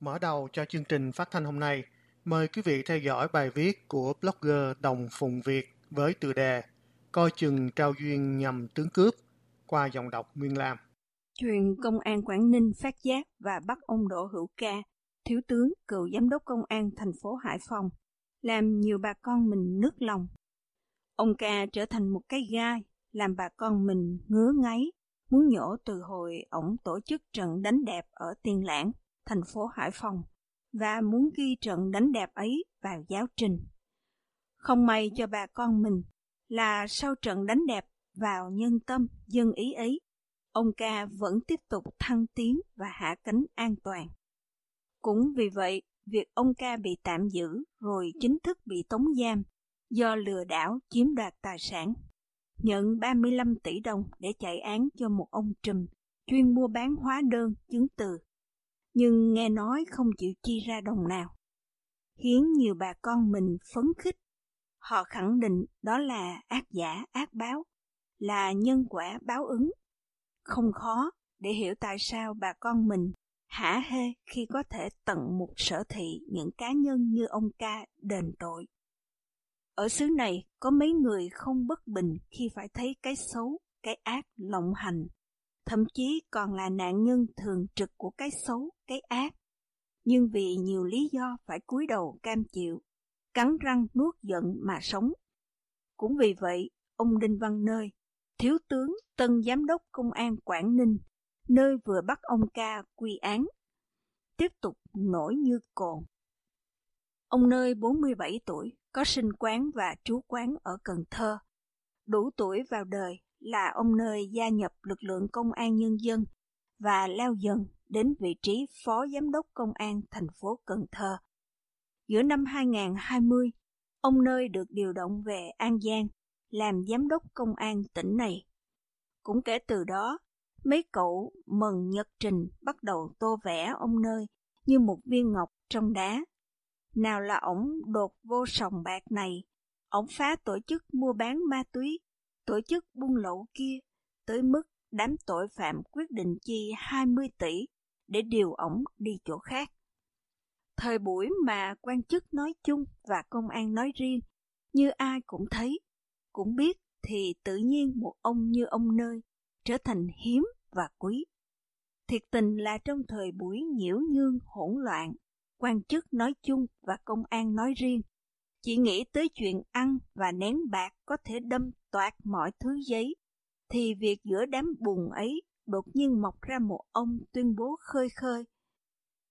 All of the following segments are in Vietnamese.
Mở đầu cho chương trình phát thanh hôm nay, mời quý vị theo dõi bài viết của blogger Đồng Phùng Việt với tựa đề Coi chừng trao duyên nhằm tướng cướp qua dòng đọc Nguyên Lam. Chuyện công an Quảng Ninh phát giác và bắt ông Đỗ Hữu Ca, thiếu tướng cựu giám đốc công an thành phố Hải Phòng, làm nhiều bà con mình nước lòng. Ông Ca trở thành một cái gai, làm bà con mình ngứa ngáy, muốn nhổ từ hồi ổng tổ chức trận đánh đẹp ở Tiên Lãng, thành phố Hải Phòng, và muốn ghi trận đánh đẹp ấy vào giáo trình. Không may cho bà con mình là sau trận đánh đẹp vào nhân tâm dân ý ấy, ông ca vẫn tiếp tục thăng tiến và hạ cánh an toàn. Cũng vì vậy, việc ông ca bị tạm giữ rồi chính thức bị tống giam do lừa đảo chiếm đoạt tài sản, nhận 35 tỷ đồng để chạy án cho một ông trùm chuyên mua bán hóa đơn chứng từ, nhưng nghe nói không chịu chi ra đồng nào, khiến nhiều bà con mình phấn khích. Họ khẳng định đó là ác giả ác báo, là nhân quả báo ứng. Không khó để hiểu tại sao bà con mình hả hê khi có thể tận một sở thị những cá nhân như ông ca đền tội. Ở xứ này có mấy người không bất bình khi phải thấy cái xấu, cái ác lộng hành, thậm chí còn là nạn nhân thường trực của cái xấu, cái ác. Nhưng vì nhiều lý do phải cúi đầu cam chịu, cắn răng nuốt giận mà sống. Cũng vì vậy, ông Đinh Văn Nơi, thiếu tướng tân giám đốc công an Quảng Ninh, nơi vừa bắt ông ca quy án, tiếp tục nổi như cồn. Ông Nơi 47 tuổi, có sinh quán và trú quán ở Cần Thơ. Đủ tuổi vào đời là ông Nơi gia nhập lực lượng công an nhân dân và leo dần đến vị trí phó giám đốc công an thành phố Cần Thơ. Giữa năm 2020, ông Nơi được điều động về An Giang làm giám đốc công an tỉnh này. Cũng kể từ đó, mấy cậu mừng nhật trình bắt đầu tô vẽ ông Nơi như một viên ngọc trong đá nào là ổng đột vô sòng bạc này, ổng phá tổ chức mua bán ma túy, tổ chức buôn lậu kia, tới mức đám tội phạm quyết định chi 20 tỷ để điều ổng đi chỗ khác. Thời buổi mà quan chức nói chung và công an nói riêng, như ai cũng thấy, cũng biết thì tự nhiên một ông như ông nơi trở thành hiếm và quý. Thiệt tình là trong thời buổi nhiễu nhương hỗn loạn, quan chức nói chung và công an nói riêng, chỉ nghĩ tới chuyện ăn và nén bạc có thể đâm toạc mọi thứ giấy, thì việc giữa đám bùn ấy đột nhiên mọc ra một ông tuyên bố khơi khơi.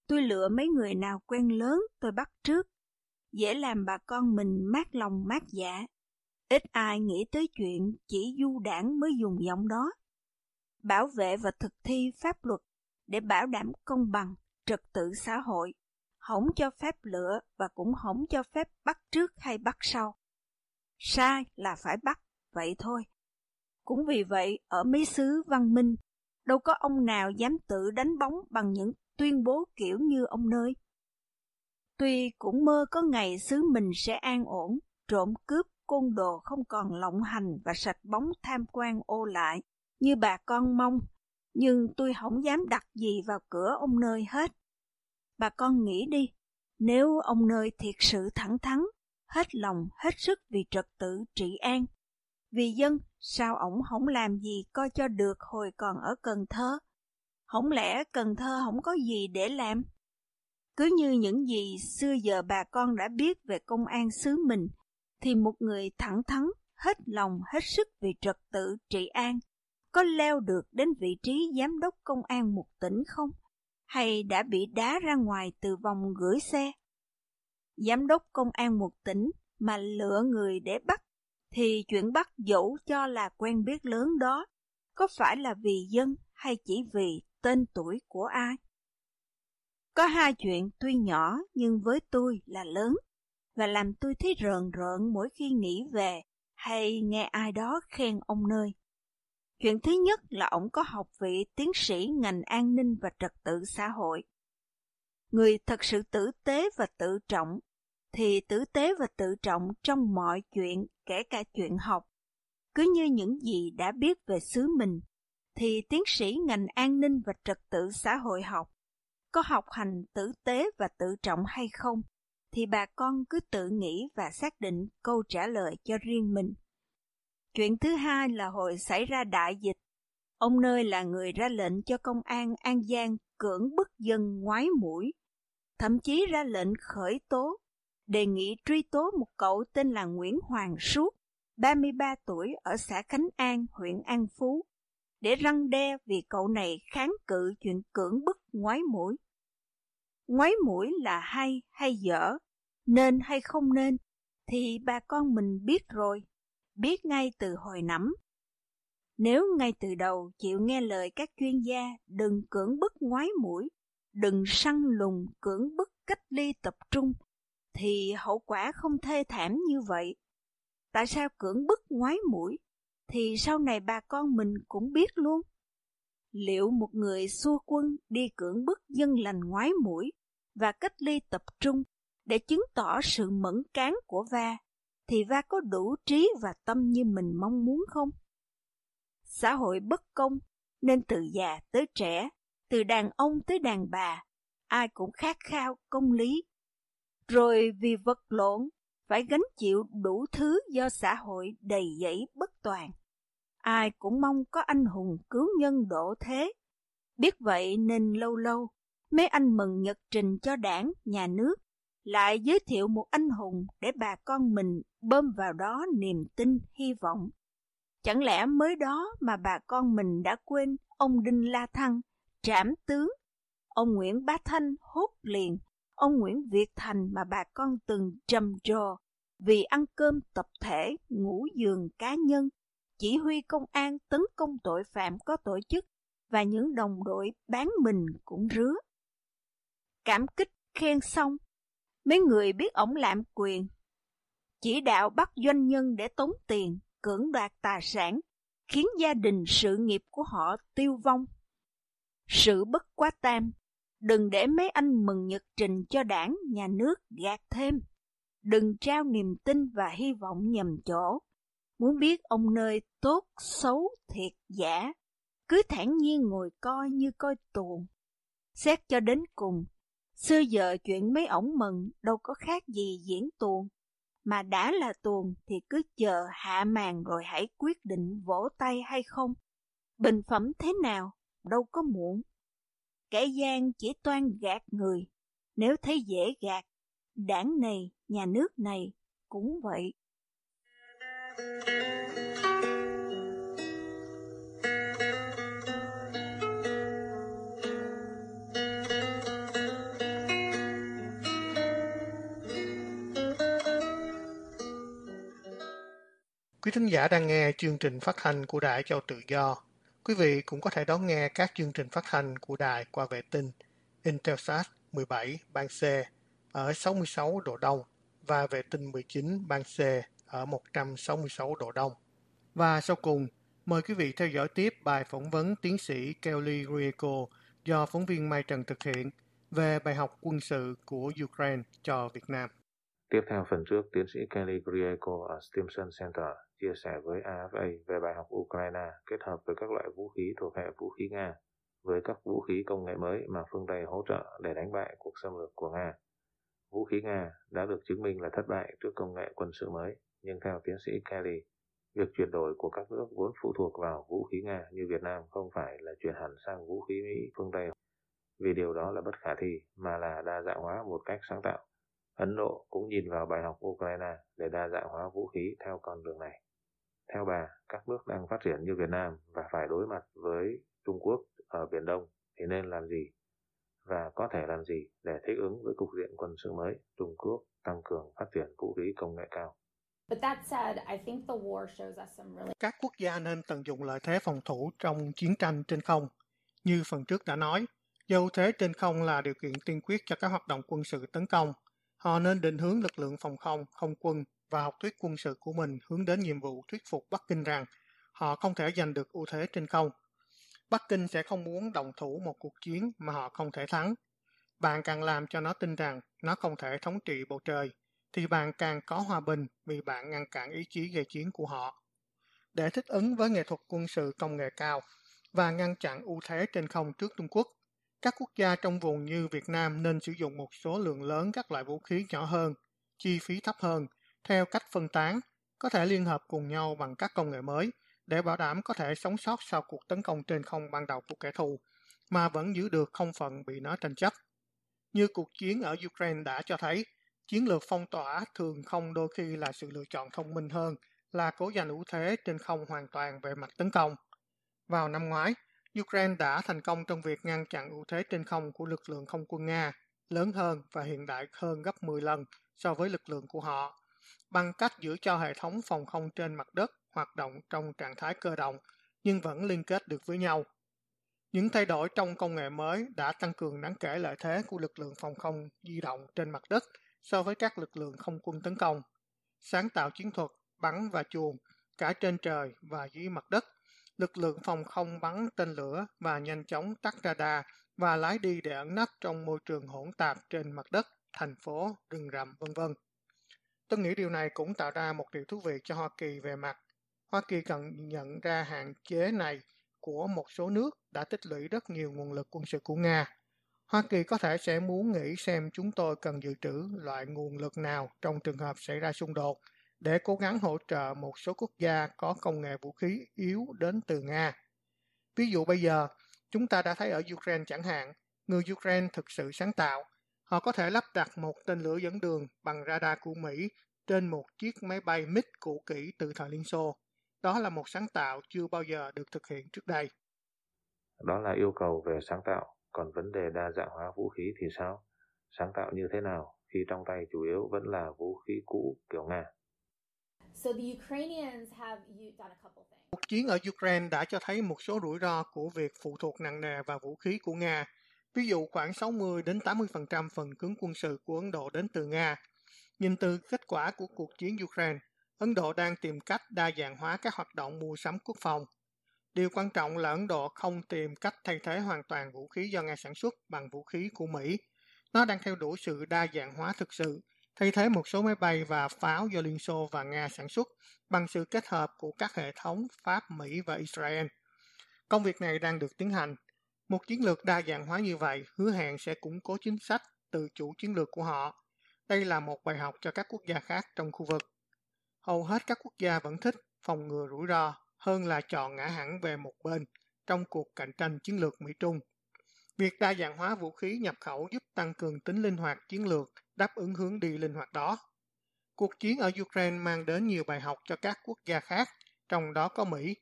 Tôi lựa mấy người nào quen lớn tôi bắt trước, dễ làm bà con mình mát lòng mát dạ. Ít ai nghĩ tới chuyện chỉ du đảng mới dùng giọng đó. Bảo vệ và thực thi pháp luật để bảo đảm công bằng, trật tự xã hội không cho phép lựa và cũng không cho phép bắt trước hay bắt sau. Sai là phải bắt, vậy thôi. Cũng vì vậy, ở mấy xứ văn minh, đâu có ông nào dám tự đánh bóng bằng những tuyên bố kiểu như ông nơi. Tuy cũng mơ có ngày xứ mình sẽ an ổn, trộm cướp, côn đồ không còn lộng hành và sạch bóng tham quan ô lại, như bà con mong, nhưng tôi không dám đặt gì vào cửa ông nơi hết. Bà con nghĩ đi, nếu ông nơi thiệt sự thẳng thắn, hết lòng, hết sức vì trật tự trị an, vì dân, sao ổng không làm gì coi cho được hồi còn ở Cần Thơ, Không lẽ Cần Thơ không có gì để làm? Cứ như những gì xưa giờ bà con đã biết về công an xứ mình, thì một người thẳng thắn, hết lòng, hết sức vì trật tự trị an, có leo được đến vị trí giám đốc công an một tỉnh không? Hay đã bị đá ra ngoài từ vòng gửi xe? Giám đốc công an một tỉnh mà lựa người để bắt, thì chuyện bắt dẫu cho là quen biết lớn đó, có phải là vì dân hay chỉ vì tên tuổi của ai? Có hai chuyện tuy nhỏ nhưng với tôi là lớn và làm tôi thấy rợn rợn mỗi khi nghĩ về hay nghe ai đó khen ông nơi. Chuyện thứ nhất là ông có học vị tiến sĩ ngành an ninh và trật tự xã hội. Người thật sự tử tế và tự trọng, thì tử tế và tự trọng trong mọi chuyện, kể cả chuyện học. Cứ như những gì đã biết về xứ mình, thì tiến sĩ ngành an ninh và trật tự xã hội học có học hành tử tế và tự trọng hay không, thì bà con cứ tự nghĩ và xác định câu trả lời cho riêng mình. Chuyện thứ hai là hồi xảy ra đại dịch, ông nơi là người ra lệnh cho công an An Giang cưỡng bức dân ngoái mũi, thậm chí ra lệnh khởi tố, đề nghị truy tố một cậu tên là Nguyễn Hoàng Suốt, 33 tuổi ở xã Khánh An, huyện An Phú, để răng đe vì cậu này kháng cự chuyện cưỡng bức ngoái mũi. Ngoái mũi là hay hay dở, nên hay không nên, thì bà con mình biết rồi, biết ngay từ hồi nắm. Nếu ngay từ đầu chịu nghe lời các chuyên gia đừng cưỡng bức ngoái mũi, đừng săn lùng cưỡng bức cách ly tập trung, thì hậu quả không thê thảm như vậy. Tại sao cưỡng bức ngoái mũi? Thì sau này bà con mình cũng biết luôn. Liệu một người xua quân đi cưỡng bức dân lành ngoái mũi và cách ly tập trung để chứng tỏ sự mẫn cán của Va, thì Va có đủ trí và tâm như mình mong muốn không? Xã hội bất công, nên từ già tới trẻ, từ đàn ông tới đàn bà, ai cũng khát khao công lý. Rồi vì vật lộn, phải gánh chịu đủ thứ do xã hội đầy dẫy bất toàn. Ai cũng mong có anh hùng cứu nhân độ thế. Biết vậy nên lâu lâu, mấy anh mừng nhật trình cho đảng, nhà nước, lại giới thiệu một anh hùng để bà con mình bơm vào đó niềm tin, hy vọng. Chẳng lẽ mới đó mà bà con mình đã quên ông Đinh La Thăng, trảm tướng, ông Nguyễn Bá Thanh hốt liền, ông Nguyễn Việt Thành mà bà con từng trầm trồ vì ăn cơm tập thể, ngủ giường cá nhân, chỉ huy công an tấn công tội phạm có tổ chức và những đồng đội bán mình cũng rứa. Cảm kích khen xong, mấy người biết ổng lạm quyền, chỉ đạo bắt doanh nhân để tống tiền, cưỡng đoạt tài sản, khiến gia đình sự nghiệp của họ tiêu vong. Sự bất quá tam, đừng để mấy anh mừng nhật trình cho đảng, nhà nước gạt thêm. Đừng trao niềm tin và hy vọng nhầm chỗ. Muốn biết ông nơi tốt, xấu, thiệt, giả, cứ thản nhiên ngồi coi như coi tuồng. Xét cho đến cùng, Xưa giờ chuyện mấy ổng mừng đâu có khác gì diễn tuồng. Mà đã là tuồng thì cứ chờ hạ màn rồi hãy quyết định vỗ tay hay không. Bình phẩm thế nào, đâu có muộn. Kẻ gian chỉ toan gạt người, nếu thấy dễ gạt, đảng này, nhà nước này cũng vậy. Quý thính giả đang nghe chương trình phát thanh của Đài Châu Tự Do. Quý vị cũng có thể đón nghe các chương trình phát thanh của đài qua vệ tinh Intelsat 17 ban C ở 66 độ Đông và vệ tinh 19 ban C ở 166 độ Đông. Và sau cùng, mời quý vị theo dõi tiếp bài phỏng vấn tiến sĩ Kelly Rieko do phóng viên Mai Trần thực hiện về bài học quân sự của Ukraine cho Việt Nam. Tiếp theo phần trước, tiến sĩ Kelly Grieco ở Stimson Center chia sẻ với AFA về bài học Ukraine kết hợp với các loại vũ khí thuộc hệ vũ khí Nga với các vũ khí công nghệ mới mà phương Tây hỗ trợ để đánh bại cuộc xâm lược của Nga. Vũ khí Nga đã được chứng minh là thất bại trước công nghệ quân sự mới, nhưng theo tiến sĩ Kelly, Việc chuyển đổi của các nước vốn phụ thuộc vào vũ khí Nga như Việt Nam không phải là chuyển hẳn sang vũ khí Mỹ phương Tây vì điều đó là bất khả thi mà là đa dạng hóa một cách sáng tạo. Ấn Độ cũng nhìn vào bài học Ukraine để đa dạng hóa vũ khí theo con đường này. Theo bà, các nước đang phát triển như Việt Nam và phải đối mặt với Trung Quốc ở Biển Đông thì nên làm gì và có thể làm gì để thích ứng với cục diện quân sự mới Trung Quốc tăng cường phát triển vũ khí công nghệ cao. Các quốc gia nên tận dụng lợi thế phòng thủ trong chiến tranh trên không. Như phần trước đã nói, do thế trên không là điều kiện tiên quyết cho các hoạt động quân sự tấn công. Họ nên định hướng lực lượng phòng không, không quân và học thuyết quân sự của mình hướng đến nhiệm vụ thuyết phục Bắc Kinh rằng họ không thể giành được ưu thế trên không. Bắc Kinh sẽ không muốn đồng thủ một cuộc chiến mà họ không thể thắng. Bạn càng làm cho nó tin rằng nó không thể thống trị bầu trời, thì bạn càng có hòa bình vì bạn ngăn cản ý chí gây chiến của họ. Để thích ứng với nghệ thuật quân sự công nghệ cao và ngăn chặn ưu thế trên không trước Trung Quốc, các quốc gia trong vùng như Việt Nam nên sử dụng một số lượng lớn các loại vũ khí nhỏ hơn, chi phí thấp hơn, theo cách phân tán, có thể liên hợp cùng nhau bằng các công nghệ mới để bảo đảm có thể sống sót sau cuộc tấn công trên không ban đầu của kẻ thù, mà vẫn giữ được không phận bị nó tranh chấp. Như cuộc chiến ở Ukraine đã cho thấy, chiến lược phong tỏa thường không đôi khi là sự lựa chọn thông minh hơn là cố giành ưu thế trên không hoàn toàn về mặt tấn công. Vào năm ngoái, Ukraine đã thành công trong việc ngăn chặn ưu thế trên không của lực lượng không quân Nga, lớn hơn và hiện đại hơn gấp 10 lần so với lực lượng của họ, bằng cách giữ cho hệ thống phòng không trên mặt đất hoạt động trong trạng thái cơ động nhưng vẫn liên kết được với nhau. Những thay đổi trong công nghệ mới đã tăng cường đáng kể lợi thế của lực lượng phòng không di động trên mặt đất so với các lực lượng không quân tấn công. Sáng tạo chiến thuật, bắn và chuồng cả trên trời và dưới mặt đất. Lực lượng phòng không bắn tên lửa và nhanh chóng tắt radar và lái đi để ẩn nấp trong môi trường hỗn tạp trên mặt đất, thành phố, rừng rậm, vân vân. Tôi nghĩ điều này cũng tạo ra một điều thú vị cho Hoa Kỳ về mặt Hoa Kỳ cần nhận ra hạn chế này của một số nước đã tích lũy rất nhiều nguồn lực quân sự của Nga. Hoa Kỳ có thể sẽ muốn nghĩ xem chúng tôi cần dự trữ loại nguồn lực nào trong trường hợp xảy ra xung đột để cố gắng hỗ trợ một số quốc gia có công nghệ vũ khí yếu đến từ Nga. Ví dụ bây giờ, chúng ta đã thấy ở Ukraine chẳng hạn, người Ukraine thực sự sáng tạo. Họ có thể lắp đặt một tên lửa dẫn đường bằng radar của Mỹ trên một chiếc máy bay MiG cũ kỹ từ thời Liên Xô. Đó là một sáng tạo chưa bao giờ được thực hiện trước đây. Đó là yêu cầu về sáng tạo, còn vấn đề đa dạng hóa vũ khí thì sao? Sáng tạo như thế nào khi trong tay chủ yếu vẫn là vũ khí cũ kiểu Nga? Cuộc chiến ở Ukraine đã cho thấy một số rủi ro của việc phụ thuộc nặng nề vào vũ khí của Nga. Ví dụ khoảng 60 đến 80% phần cứng quân sự của Ấn Độ đến từ Nga. Nhìn từ kết quả của cuộc chiến Ukraine, Ấn Độ đang tìm cách đa dạng hóa các hoạt động mua sắm quốc phòng. Điều quan trọng là Ấn Độ không tìm cách thay thế hoàn toàn vũ khí do Nga sản xuất bằng vũ khí của Mỹ. Nó đang theo đuổi sự đa dạng hóa thực sự, thay thế một số máy bay và pháo do Liên Xô và Nga sản xuất bằng sự kết hợp của các hệ thống Pháp, Mỹ và Israel. Công việc này đang được tiến hành. Một chiến lược đa dạng hóa như vậy hứa hẹn sẽ củng cố chính sách tự chủ chiến lược của họ. Đây là một bài học cho các quốc gia khác trong khu vực hầu hết các quốc gia vẫn thích phòng ngừa rủi ro hơn là chọn ngã hẳn về một bên trong cuộc cạnh tranh chiến lược Mỹ-Trung. Việc đa dạng hóa vũ khí nhập khẩu giúp tăng cường tính linh hoạt chiến lược, đáp ứng hướng đi linh hoạt đó. Cuộc chiến ở Ukraine mang đến nhiều bài học cho các quốc gia khác, trong đó có Mỹ.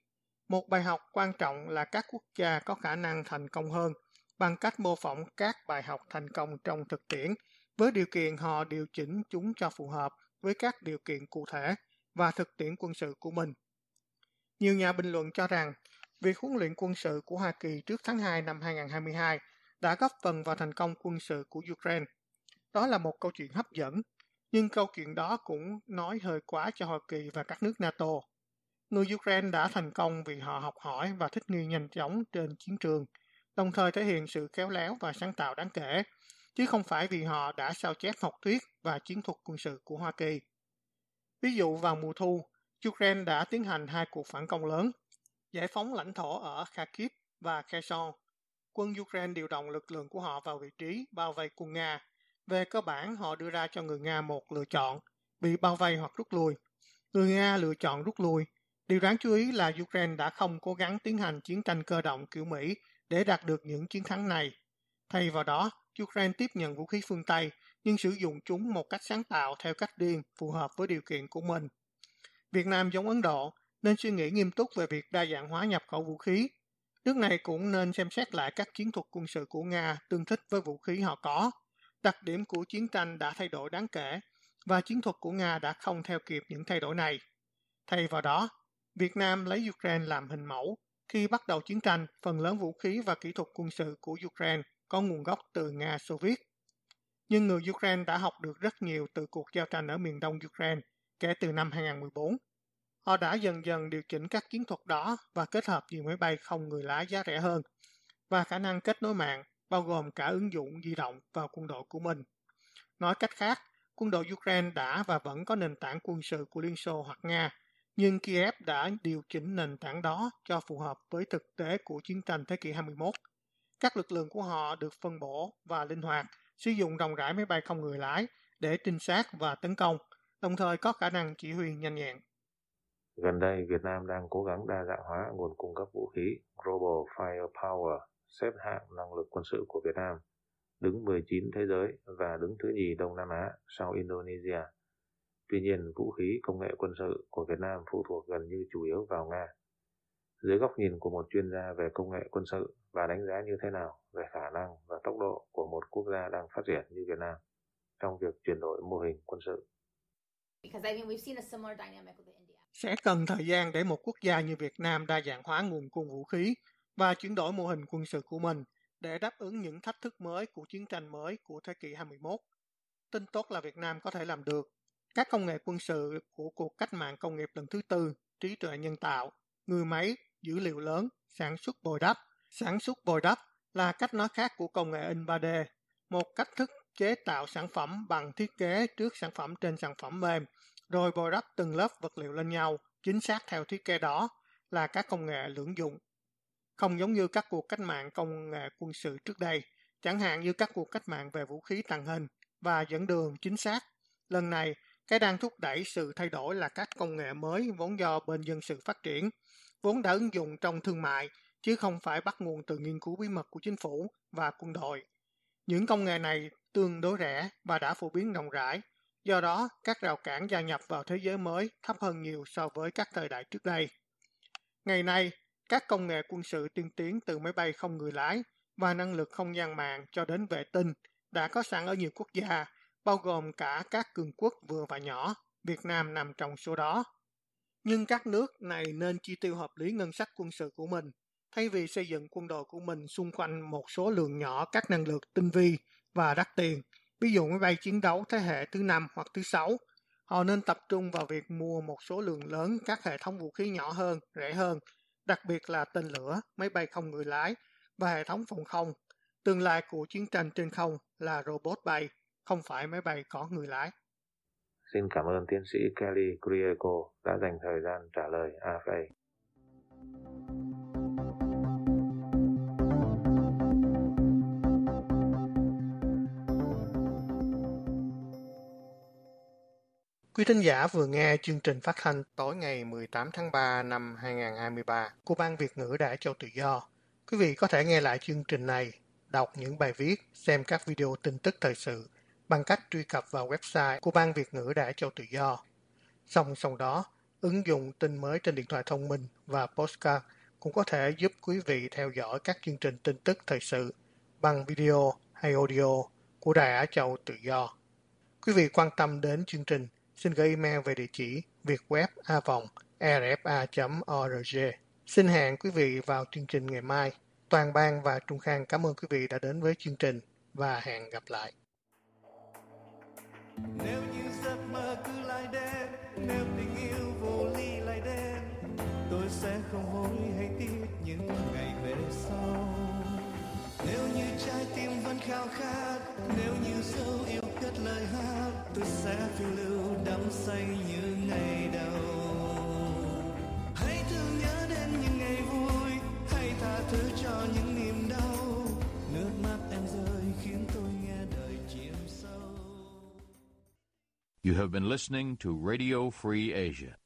Một bài học quan trọng là các quốc gia có khả năng thành công hơn bằng cách mô phỏng các bài học thành công trong thực tiễn, với điều kiện họ điều chỉnh chúng cho phù hợp với các điều kiện cụ thể và thực tiễn quân sự của mình. Nhiều nhà bình luận cho rằng việc huấn luyện quân sự của Hoa Kỳ trước tháng 2 năm 2022 đã góp phần vào thành công quân sự của Ukraine. Đó là một câu chuyện hấp dẫn, nhưng câu chuyện đó cũng nói hơi quá cho Hoa Kỳ và các nước NATO. Người Ukraine đã thành công vì họ học hỏi và thích nghi nhanh chóng trên chiến trường, đồng thời thể hiện sự khéo léo và sáng tạo đáng kể, chứ không phải vì họ đã sao chép học thuyết và chiến thuật quân sự của Hoa Kỳ. Ví dụ vào mùa thu, Ukraine đã tiến hành hai cuộc phản công lớn, giải phóng lãnh thổ ở Kharkiv và Kherson. Quân Ukraine điều động lực lượng của họ vào vị trí bao vây quân Nga. Về cơ bản, họ đưa ra cho người Nga một lựa chọn, bị bao vây hoặc rút lui. Người Nga lựa chọn rút lui, Điều đáng chú ý là Ukraine đã không cố gắng tiến hành chiến tranh cơ động kiểu Mỹ để đạt được những chiến thắng này. Thay vào đó, Ukraine tiếp nhận vũ khí phương Tây nhưng sử dụng chúng một cách sáng tạo theo cách riêng phù hợp với điều kiện của mình. Việt Nam giống Ấn Độ nên suy nghĩ nghiêm túc về việc đa dạng hóa nhập khẩu vũ khí. Nước này cũng nên xem xét lại các chiến thuật quân sự của Nga tương thích với vũ khí họ có. Đặc điểm của chiến tranh đã thay đổi đáng kể và chiến thuật của Nga đã không theo kịp những thay đổi này. Thay vào đó, Việt Nam lấy Ukraine làm hình mẫu. Khi bắt đầu chiến tranh, phần lớn vũ khí và kỹ thuật quân sự của Ukraine có nguồn gốc từ Nga Xô Viết. Nhưng người Ukraine đã học được rất nhiều từ cuộc giao tranh ở miền đông Ukraine kể từ năm 2014. Họ đã dần dần điều chỉnh các chiến thuật đó và kết hợp nhiều máy bay không người lái giá rẻ hơn và khả năng kết nối mạng, bao gồm cả ứng dụng di động vào quân đội của mình. Nói cách khác, quân đội Ukraine đã và vẫn có nền tảng quân sự của Liên Xô hoặc Nga, nhưng Kiev đã điều chỉnh nền tảng đó cho phù hợp với thực tế của chiến tranh thế kỷ 21. Các lực lượng của họ được phân bổ và linh hoạt, sử dụng rộng rãi máy bay không người lái để trinh sát và tấn công, đồng thời có khả năng chỉ huy nhanh nhẹn. Gần đây, Việt Nam đang cố gắng đa dạng hóa nguồn cung cấp vũ khí Global Firepower, xếp hạng năng lực quân sự của Việt Nam, đứng 19 thế giới và đứng thứ nhì Đông Nam Á sau Indonesia. Tuy nhiên, vũ khí công nghệ quân sự của Việt Nam phụ thuộc gần như chủ yếu vào Nga. Dưới góc nhìn của một chuyên gia về công nghệ quân sự và đánh giá như thế nào về khả năng và tốc độ của một quốc gia đang phát triển như Việt Nam trong việc chuyển đổi mô hình quân sự. Sẽ cần thời gian để một quốc gia như Việt Nam đa dạng hóa nguồn cung vũ khí và chuyển đổi mô hình quân sự của mình để đáp ứng những thách thức mới của chiến tranh mới của thế kỷ 21. Tin tốt là Việt Nam có thể làm được. Các công nghệ quân sự của cuộc cách mạng công nghiệp lần thứ tư, trí tuệ nhân tạo, người máy, dữ liệu lớn, sản xuất bồi đắp. Sản xuất bồi đắp là cách nói khác của công nghệ in 3D, một cách thức chế tạo sản phẩm bằng thiết kế trước sản phẩm trên sản phẩm mềm, rồi bồi đắp từng lớp vật liệu lên nhau, chính xác theo thiết kế đó là các công nghệ lưỡng dụng. Không giống như các cuộc cách mạng công nghệ quân sự trước đây, chẳng hạn như các cuộc cách mạng về vũ khí tàng hình và dẫn đường chính xác. Lần này, cái đang thúc đẩy sự thay đổi là các công nghệ mới vốn do bên dân sự phát triển, vốn đã ứng dụng trong thương mại, chứ không phải bắt nguồn từ nghiên cứu bí mật của chính phủ và quân đội. Những công nghệ này tương đối rẻ và đã phổ biến rộng rãi, do đó các rào cản gia nhập vào thế giới mới thấp hơn nhiều so với các thời đại trước đây. Ngày nay, các công nghệ quân sự tiên tiến từ máy bay không người lái và năng lực không gian mạng cho đến vệ tinh đã có sẵn ở nhiều quốc gia, bao gồm cả các cường quốc vừa và nhỏ, Việt Nam nằm trong số đó. Nhưng các nước này nên chi tiêu hợp lý ngân sách quân sự của mình, thay vì xây dựng quân đội của mình xung quanh một số lượng nhỏ các năng lực tinh vi và đắt tiền, ví dụ máy bay chiến đấu thế hệ thứ năm hoặc thứ sáu. Họ nên tập trung vào việc mua một số lượng lớn các hệ thống vũ khí nhỏ hơn, rẻ hơn, đặc biệt là tên lửa, máy bay không người lái và hệ thống phòng không. Tương lai của chiến tranh trên không là robot bay, không phải máy bay có người lái. Xin cảm ơn tiến sĩ Kelly Griego đã dành thời gian trả lời AFA. Quý thính giả vừa nghe chương trình phát thanh tối ngày 18 tháng 3 năm 2023 của Ban Việt ngữ đại Châu Tự Do. Quý vị có thể nghe lại chương trình này, đọc những bài viết, xem các video tin tức thời sự bằng cách truy cập vào website của Ban Việt ngữ đại Châu Tự Do. Song song đó, ứng dụng tin mới trên điện thoại thông minh và postcard cũng có thể giúp quý vị theo dõi các chương trình tin tức thời sự bằng video hay audio của Đài Á Châu Tự Do. Quý vị quan tâm đến chương trình, xin gửi email về địa chỉ vietweb.rfa.org. Xin hẹn quý vị vào chương trình ngày mai. Toàn ban và Trung Khang cảm ơn quý vị đã đến với chương trình và hẹn gặp lại. Nếu như giấc mơ cứ lại đến, nếu tình yêu vô ly lại đến, tôi sẽ không hối hay tiếc những ngày về sau. Nếu như trái tim vẫn khao khát, nếu như dấu yêu cất lời hát, tôi sẽ phiêu lưu say như ngày đầu. Hãy thương nhớ đến những ngày vui, hãy tha thứ cho những niềm đau. Nước mắt em rơi khiến tôi nghe đời chìm sâu. You have been listening to Radio Free Asia.